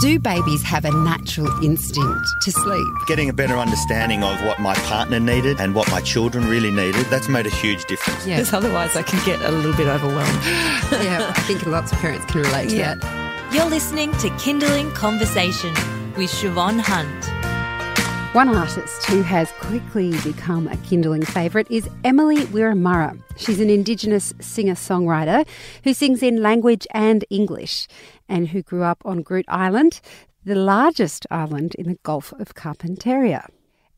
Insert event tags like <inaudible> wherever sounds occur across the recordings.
Do babies have a natural instinct to sleep? Getting a better understanding of what my partner needed and what my children really needed, that's made a huge difference. Yeah. Because otherwise, I can get a little bit overwhelmed. <laughs> yeah, I think lots of parents can relate to Yeah. that. You're listening to Kindling Conversation with Siobhan Hunt. One artist who has quickly become a kindling favourite is Emily Wurramara. She's an Indigenous singer songwriter who sings in language and English and who grew up on Groot Island, the largest island in the Gulf of Carpentaria.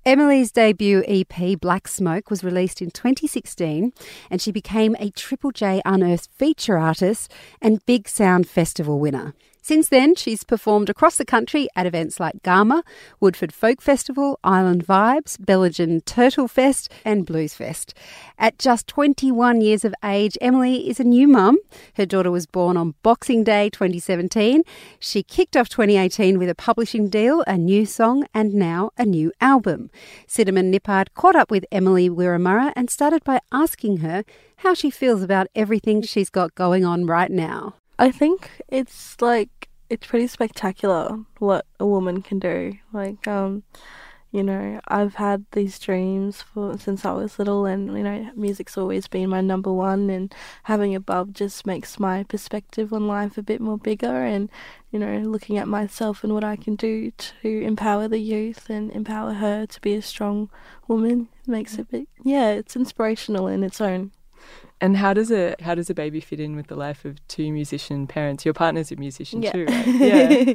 Emily's debut EP, Black Smoke, was released in 2016 and she became a Triple J Unearthed feature artist and Big Sound Festival winner. Since then, she's performed across the country at events like Garma, Woodford Folk Festival, Island Vibes, Belgian Turtle Fest, and Blues Fest. At just 21 years of age, Emily is a new mum. Her daughter was born on Boxing Day 2017. She kicked off 2018 with a publishing deal, a new song, and now a new album. Cinnamon Nippard caught up with Emily Wurramara and started by asking her how she feels about everything she's got going on right now. I think it's like it's pretty spectacular what a woman can do. Like, um, you know, I've had these dreams for since I was little, and you know, music's always been my number one. And having a bub just makes my perspective on life a bit more bigger. And you know, looking at myself and what I can do to empower the youth and empower her to be a strong woman makes it big. Yeah, it's inspirational in its own. And how does a how does a baby fit in with the life of two musician parents? Your partner's a musician Yeah. too, right? <laughs> Yeah.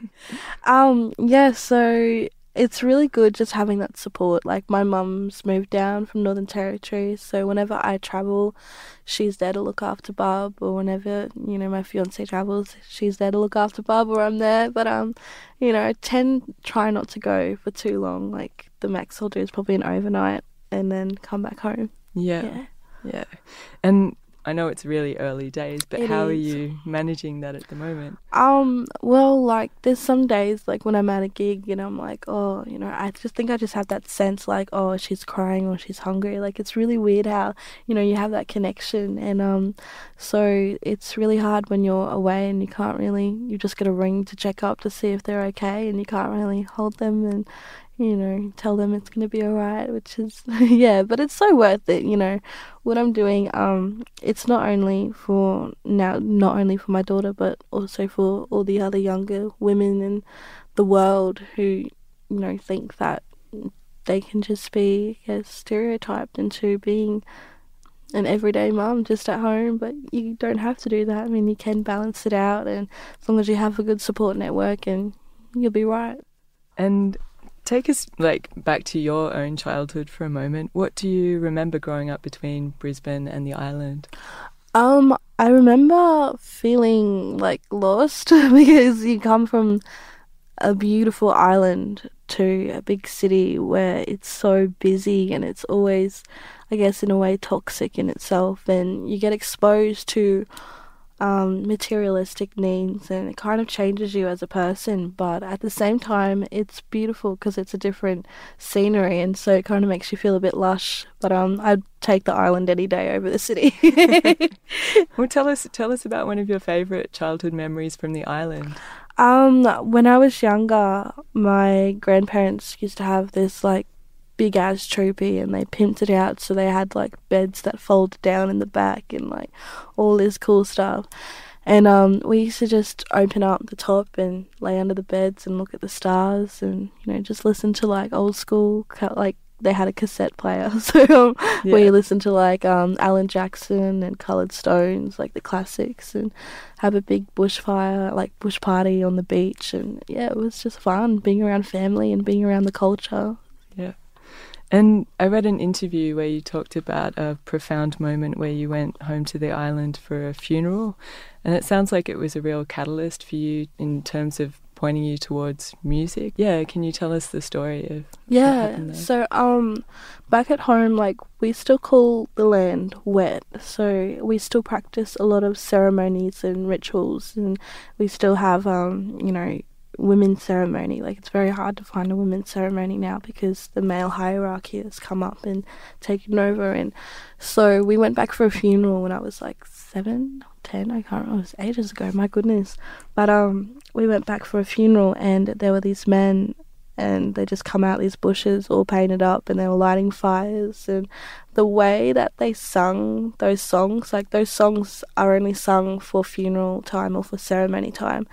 um, yeah, so it's really good just having that support. Like my mum's moved down from Northern Territory, so whenever I travel, she's there to look after Bob, or whenever, you know, my fiance travels, she's there to look after Bob or I'm there. But um, you know, I tend try not to go for too long. Like the max I'll do is probably an overnight and then come back home. yeah. Yeah. Yeah. And I know it's really early days, but It how are you managing that at the moment? Um, well, like there's some days like when I'm at a gig and I'm like, oh, you know, I just think I just have that sense like, oh, she's crying or she's hungry. Like it's really weird how, you know, you have that connection and um so it's really hard when you're away and you can't really you just get a ring to check up to see if they're okay and you can't really hold them and you know, tell them it's gonna be alright, which is <laughs> yeah, but it's so worth it, you know. What I'm doing, um, it's not only for now not only for my daughter but also for all the other younger women in the world who, you know, think that they can just be guess, stereotyped into being an everyday mum just at home, but you don't have to do that. I mean you can balance it out and as long as you have a good support network and you'll be right. And take us like back to your own childhood for a moment. What do you remember growing up between Brisbane and the island? Um, I remember feeling like lost <laughs> because you come from a beautiful island to a big city where it's so busy and it's always, I guess, in a way toxic in itself, and you get exposed to um, materialistic needs and it kind of changes you as a person but at the same time it's beautiful because it's a different scenery and so it kind of makes you feel a bit lush but um I'd take the island any day over the city <laughs> Well, tell us tell us about one of your favorite childhood memories from the island. Um, when I was younger, my grandparents used to have this like big ass troopy and they pimped it out so they had like beds that folded down in the back and like all this cool stuff. And um, we used to just open up the top and lay under the beds and look at the stars and you know just listen to like old school like they had a cassette player <laughs> so um, we listened to like um, Alan Jackson and Coloured Stones like the classics and have a big bushfire, like bush party on the beach, and yeah, it was just fun being around family and being around the culture. And I read an interview where you talked about a profound moment where you went home to the island for a funeral. And it sounds like it was a real catalyst for you in terms of pointing you towards music. Yeah, can you tell us the story of Yeah, so um, back at home, like we still call the land wet, so we still practice a lot of ceremonies and rituals, and we still have um, you know, women's ceremony. Like it's very hard to find a women's ceremony now because the male hierarchy has come up and taken over. And so we went back for a funeral when I was like seven, ten. I can't remember. It was ages ago. My goodness. But um, we went back for a funeral, and there were these men and they just come out these bushes all painted up and they were lighting fires and the way that they sung those songs like those songs are only sung for funeral time or for ceremony time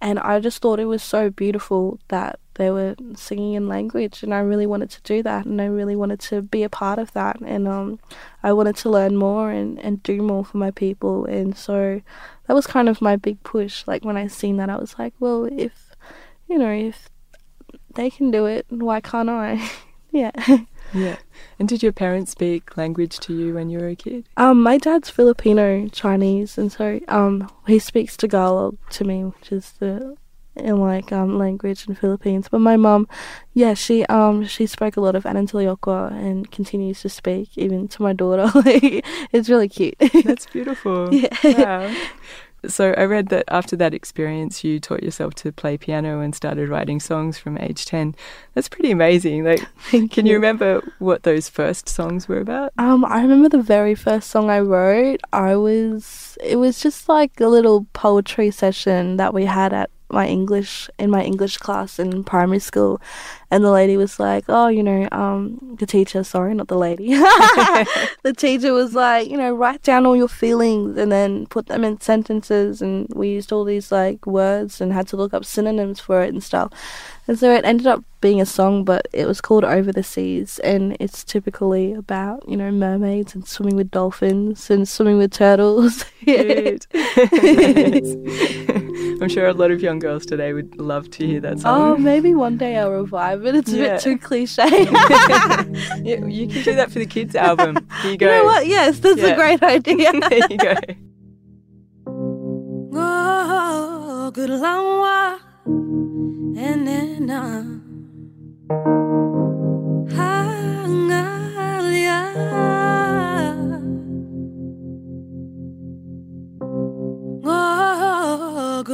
and I just thought it was so beautiful that they were singing in language and I really wanted to do that and I really wanted to be a part of that and um I wanted to learn more and, and do more for my people and so that was kind of my big push like when I seen that I was like well if you know if they can do it. Why can't I? <laughs> yeah. <laughs> Yeah. And did your parents speak language to you when you were a kid? Um, my dad's Filipino Chinese, and so um, he speaks Tagalog to me, which is the in like um language in Philippines. But my mom, yeah, she um she spoke a lot of Anindilyakwa and continues to speak even to my daughter. <laughs> it's really cute. That's <laughs> beautiful. Yeah. Wow. So I read that after that experience, you taught yourself to play piano and started writing songs from age ten. That's pretty amazing. Like, <laughs> can you you. remember what those first songs were about? Um, I remember the very first song I wrote. I was it was just like a little poetry session that we had at my English in my English class in primary school, and the lady was like, "Oh, you know, um, the teacher, sorry, not the lady, <laughs> the teacher was like, you know, write down all your feelings and then put them in sentences." And we used all these like words and had to look up synonyms for it and stuff. And so it ended up being a song, but it was called Over the Seas, and it's typically about, you know, mermaids and swimming with dolphins and swimming with turtles. <laughs> <laughs> I'm sure a lot of young girls today would love to hear that song. oh, maybe one day I'll revive it. It's a Yeah. bit too cliche. <laughs> yeah, <laughs> you can do that for the kids' album. Here you go. You know what? Yes, that's Yeah. a great <laughs> idea. there you go. Oh, good long and then uh,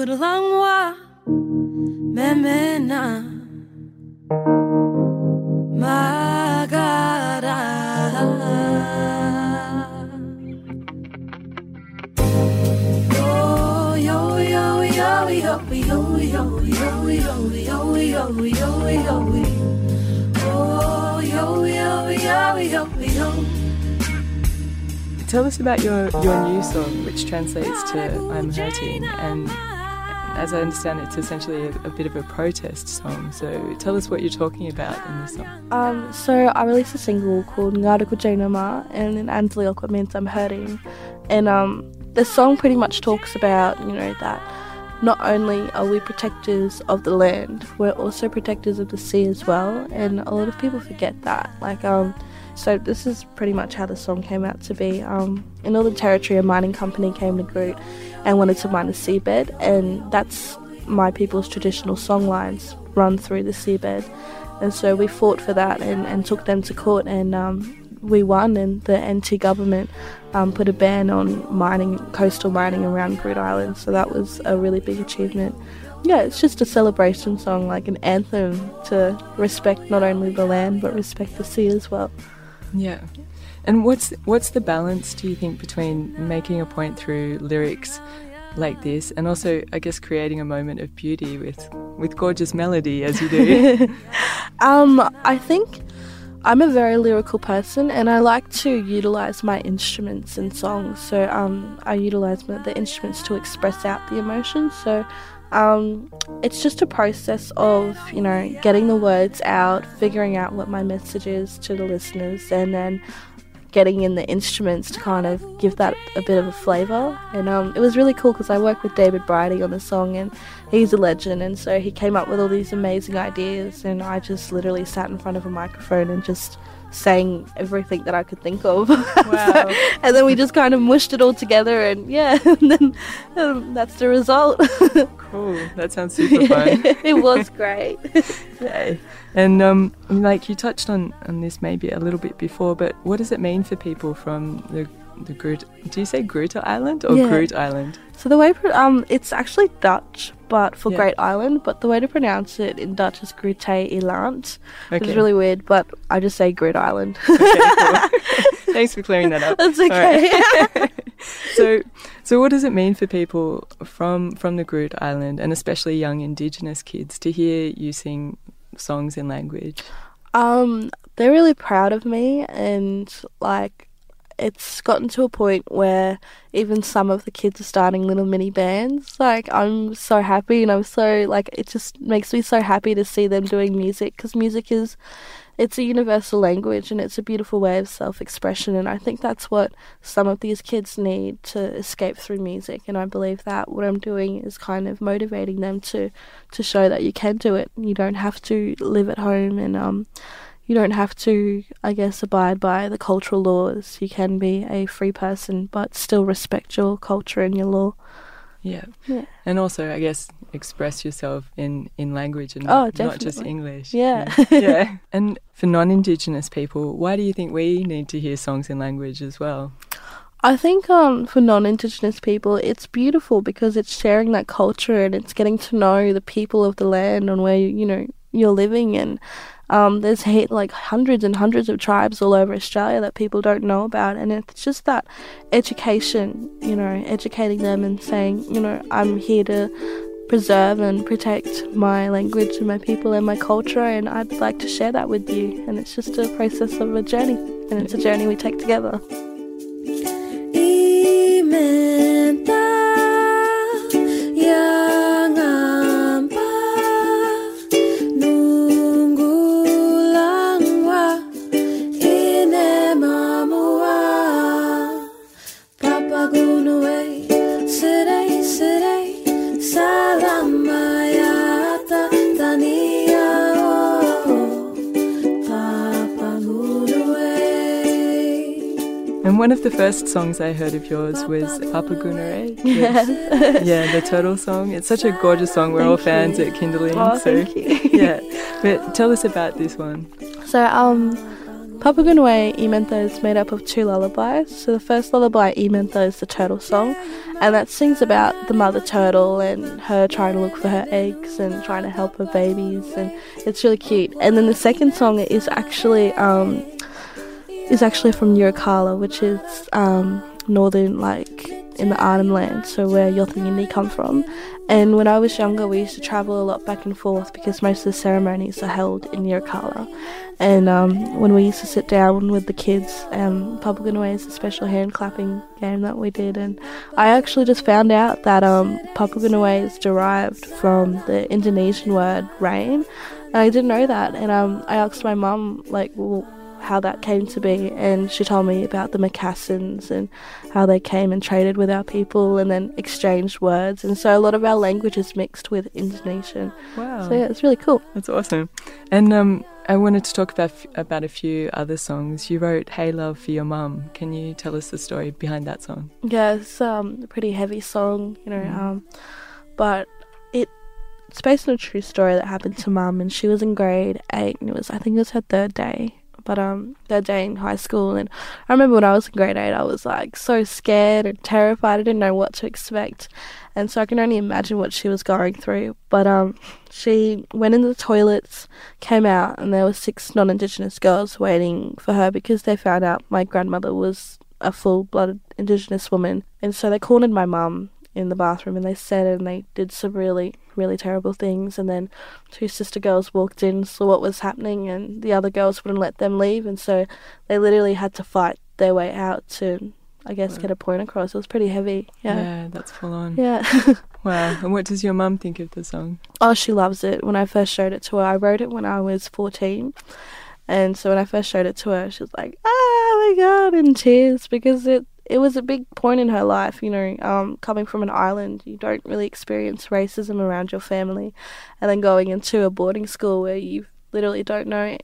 Oh, good long memena magara Yo yo yo yo yo yo yo yo yo yo yo yo yo Oh yo yo yo yo yo Tell us about your, your new song, which translates to I'm Hurting. And as I understand, it's essentially a, a bit of a protest song. So tell us what you're talking about in this song. Um, so I released a single called Ngarrukwujenama, and in Anzaliok it means I'm hurting. And um, the song pretty much talks about, you know, that not only are we protectors of the land, we're also protectors of the sea as well. And a lot of people forget that. Like, um, so this is pretty much how the song came out to be. Um, in Northern Territory, a mining company came to Groot and wanted to mine the seabed, and that's my people's traditional song lines run through the seabed. And so we fought for that and, and took them to court, and um, we won. And the NT government um, put a ban on mining, coastal mining around Groot Island. So that was a really big achievement. Yeah, it's just a celebration song, like an anthem to respect not only the land but respect the sea as well. Yeah. And what's what's the balance, do you think, between making a point through lyrics like this and also, I guess, creating a moment of beauty with, with gorgeous melody as you do? <laughs> Um, I think I'm a very lyrical person, and I like to utilize my instruments in songs. So um, I utilize the instruments to express out the emotions. So um, it's just a process of you know getting the words out, figuring out what my message is to the listeners, and then getting in the instruments to kind of give that a bit of a flavour. And um, it was really cool because I worked with David Bridie on the song, and he's a legend. And so he came up with all these amazing ideas, and I just literally sat in front of a microphone and just sang everything that I could think of. Wow. <laughs> and then we just kind of mushed it all together, and yeah, <laughs> and then um, that's the result. <laughs> cool. That sounds super fun. it was great. Yay. And um, like you touched on, on this maybe a little bit before, but what does it mean for people from the the Groot. Do you say Groot Island or Yeah. Groot Island? So the way um it's actually Dutch, but for Yeah. Great Island. But the way to pronounce it in Dutch is Groote Eylandt, which is really weird. But I just say Groot Island. Okay. <laughs> Thanks for clearing that up. That's okay. right. <laughs> so, so what does it mean for people from from the Groot Island, and especially young Indigenous kids, to hear you sing songs in language? Um, they're really proud of me, and like, it's gotten to a point where even some of the kids are starting little mini bands. Like, I'm so happy, and I'm so like, it just makes me so happy to see them doing music because music is. It's a universal language and it's a beautiful way of self expression. And I think that's what some of these kids need to escape through music. And I believe that what I'm doing is kind of motivating them to, to show that you can do it. You don't have to live at home and um, you don't have to, I guess, abide by the cultural laws. You can be a free person, but still respect your culture and your law. Yeah. Yeah. And also, I guess, express yourself in, in language and Oh, not, not just. English. Yeah. Yeah. <laughs> yeah. And for non Indigenous people, why do you think we need to hear songs in language as well? I think um, for non-Indigenous people, it's beautiful because it's sharing that culture and it's getting to know the people of the land and where you know you're living. And um, there's like hundreds and hundreds of tribes all over Australia that people don't know about, and it's just that education, you know, educating them and saying, you know, I'm here to preserve and protect my language and my people and my culture, and I'd like to share that with you. And it's just a process of a journey, and it's a journey we take together. Sirei sirei salamayata tania Papa gunue And one of the first songs I heard of yours was Papa Gunare. Yes. yeah, the turtle song. It's such a gorgeous song. We're all fans you. at Kindling. Oh, so thank you. yeah. But tell us about this one. So, um, Gunaway Imenta is made up of two lullabies. So, the first lullaby, Imenta, is the turtle song, and that sings about the mother turtle and her trying to look for her eggs and trying to help her babies, and it's really cute. And then the second song is actually, um, is actually from Yirrkala, which is um, northern, like in the Arnhem land, so where Yothu come from. And when I was younger, we used to travel a lot back and forth because most of the ceremonies are held in Yirrkala. And um, when we used to sit down with the kids, um, Papa Gunaway is a special hand clapping game that we did. And I actually just found out that um, Papa Gunaway is derived from the Indonesian word rain. And I didn't know that. And um, I asked my mum, like, well, how that came to be, and she told me about the Macassans and how they came and traded with our people and then exchanged words. And so a lot of our language is mixed with Indonesian. Wow. So yeah, it's really cool. That's awesome. And um, I wanted to talk about about a few other songs. You wrote "Hey Love" for your mum. Can you tell us the story behind that song? Yeah, it's um, a pretty heavy song, you know, um, but it it's based on a true story that happened to mum, and she was in grade eight, and it was I think it was her third day, but um, third day in high school, and I remember when I was in grade eight, I was like so scared and terrified. I didn't know what to expect, and so I can only imagine what she was going through. But um, she went into the toilets, came out, and there were six non-indigenous girls waiting for her because they found out my grandmother was a full-blooded indigenous woman, and so they cornered my mum in the bathroom and they said and they did some really really terrible things and then two sister girls walked in saw what was happening and the other girls wouldn't let them leave and so they literally had to fight their way out to i guess get a point across. It was pretty heavy. Yeah. That's full on. yeah. <laughs> Wow. And what does your mum think of the song? oh she loves it. When i first showed it to her i wrote it when i was 14 and so when i first showed it to her she was like ah, oh my god in tears because it it was a big point in her life, you know, um, coming from an island, you don't really experience racism around your family. And then going into a boarding school where you literally don't know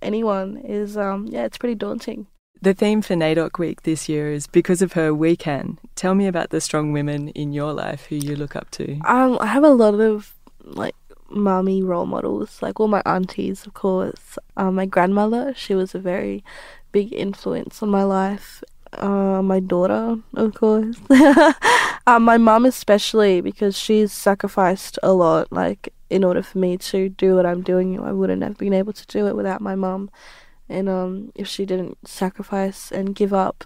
anyone is, um, yeah, it's pretty daunting. The theme for NAIDOC Week this year is Because of Her We Can. Tell me about the strong women in your life who you look up to. Um, I have a lot of, like, mummy role models, like all my aunties, of course. Um, my grandmother, she was a very big influence on my life. Uh, my daughter, of course. <laughs> uh, my mum, especially, because she's sacrificed a lot. Like, in order for me to do what I'm doing, I wouldn't have been able to do it without my mum. And um, if she didn't sacrifice and give up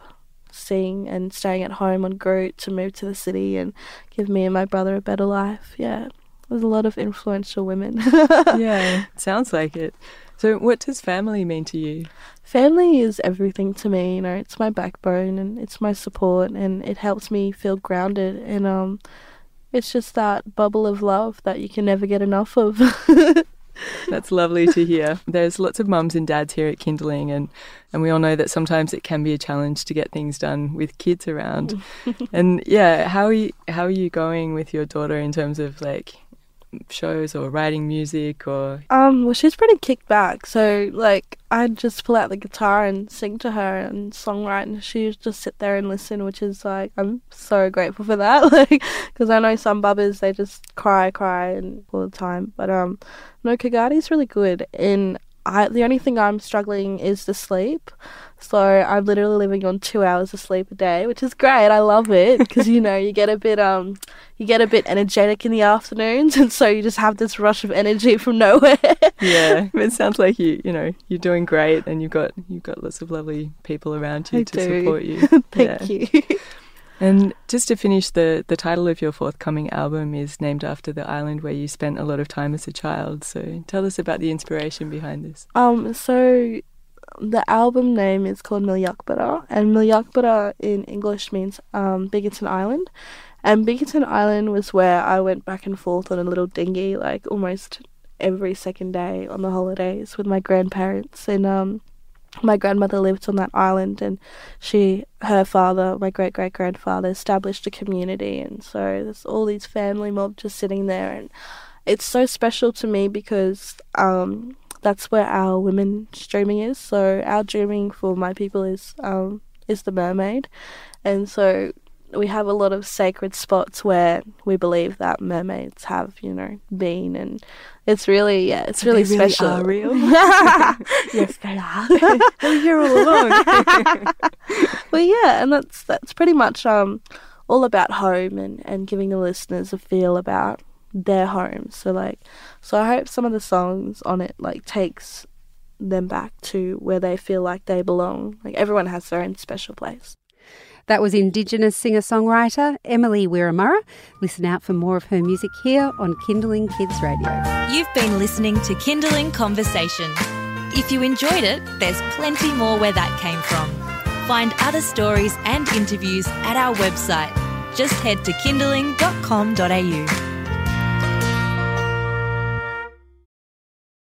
seeing and staying at home on Groot to move to the city and give me and my brother a better life, yeah, there's a lot of influential women. <laughs> yeah, sounds like it. So, what does family mean to you? Family is everything to me. You know, it's my backbone and it's my support, and it helps me feel grounded. And um, it's just that bubble of love that you can never get enough of. <laughs> That's lovely to hear. There's lots of mums and dads here at Kindling, and, and we all know that sometimes it can be a challenge to get things done with kids around. <laughs> and yeah, how are you, how are you going with your daughter in terms of like shows or writing music or um well she's pretty kicked back so like i'd just pull out the guitar and sing to her and songwrite and she would just sit there and listen which is like i'm so grateful for that <laughs> like because i know some bubbers they just cry cry and all the time but um no kagati's really good and I, the only thing I'm struggling is the sleep. So I'm literally living on two hours of sleep a day, which is great. I love it because you know you get a bit um you get a bit energetic in the afternoons, and so you just have this rush of energy from nowhere. <laughs> yeah, <laughs> it sounds like you you know you're doing great, and you've got you've got lots of lovely people around you I to do. support you. <laughs> Thank you. And just to finish, the, the title of your forthcoming album is named after the island where you spent a lot of time as a child. So tell us about the inspiration behind this. Um, so the album name is called Milyakburra, and Milyakburra in English means um, Bickerton Island. And Bickerton Island was where I went back and forth on a little dinghy, like almost every second day on the holidays with my grandparents. And um, my grandmother lived on that island, and she, her father, my great great grandfather, established a community. And so there's all these family mob just sitting there, and it's so special to me because um, that's where our women's dreaming is. So our dreaming for my people is um, is the mermaid, and so we have a lot of sacred spots where we believe that mermaids have, you know, been, and it's really yeah, it's really, they really special. are real? <laughs> yes, they are. <laughs> We're here all along. <laughs> well, yeah, and that's that's pretty much um all about home and and giving the listeners a feel about their home. So like, so I hope some of the songs on it like takes them back to where they feel like they belong. Like everyone has their own special place. That was Indigenous singer songwriter Emily Wurramara. Listen out for more of her music here on Kindling Kids Radio. You've been listening to Kindling Conversation. If you enjoyed it, there's plenty more where that came from. Find other stories and interviews at our website. Just head to kindling.com.au.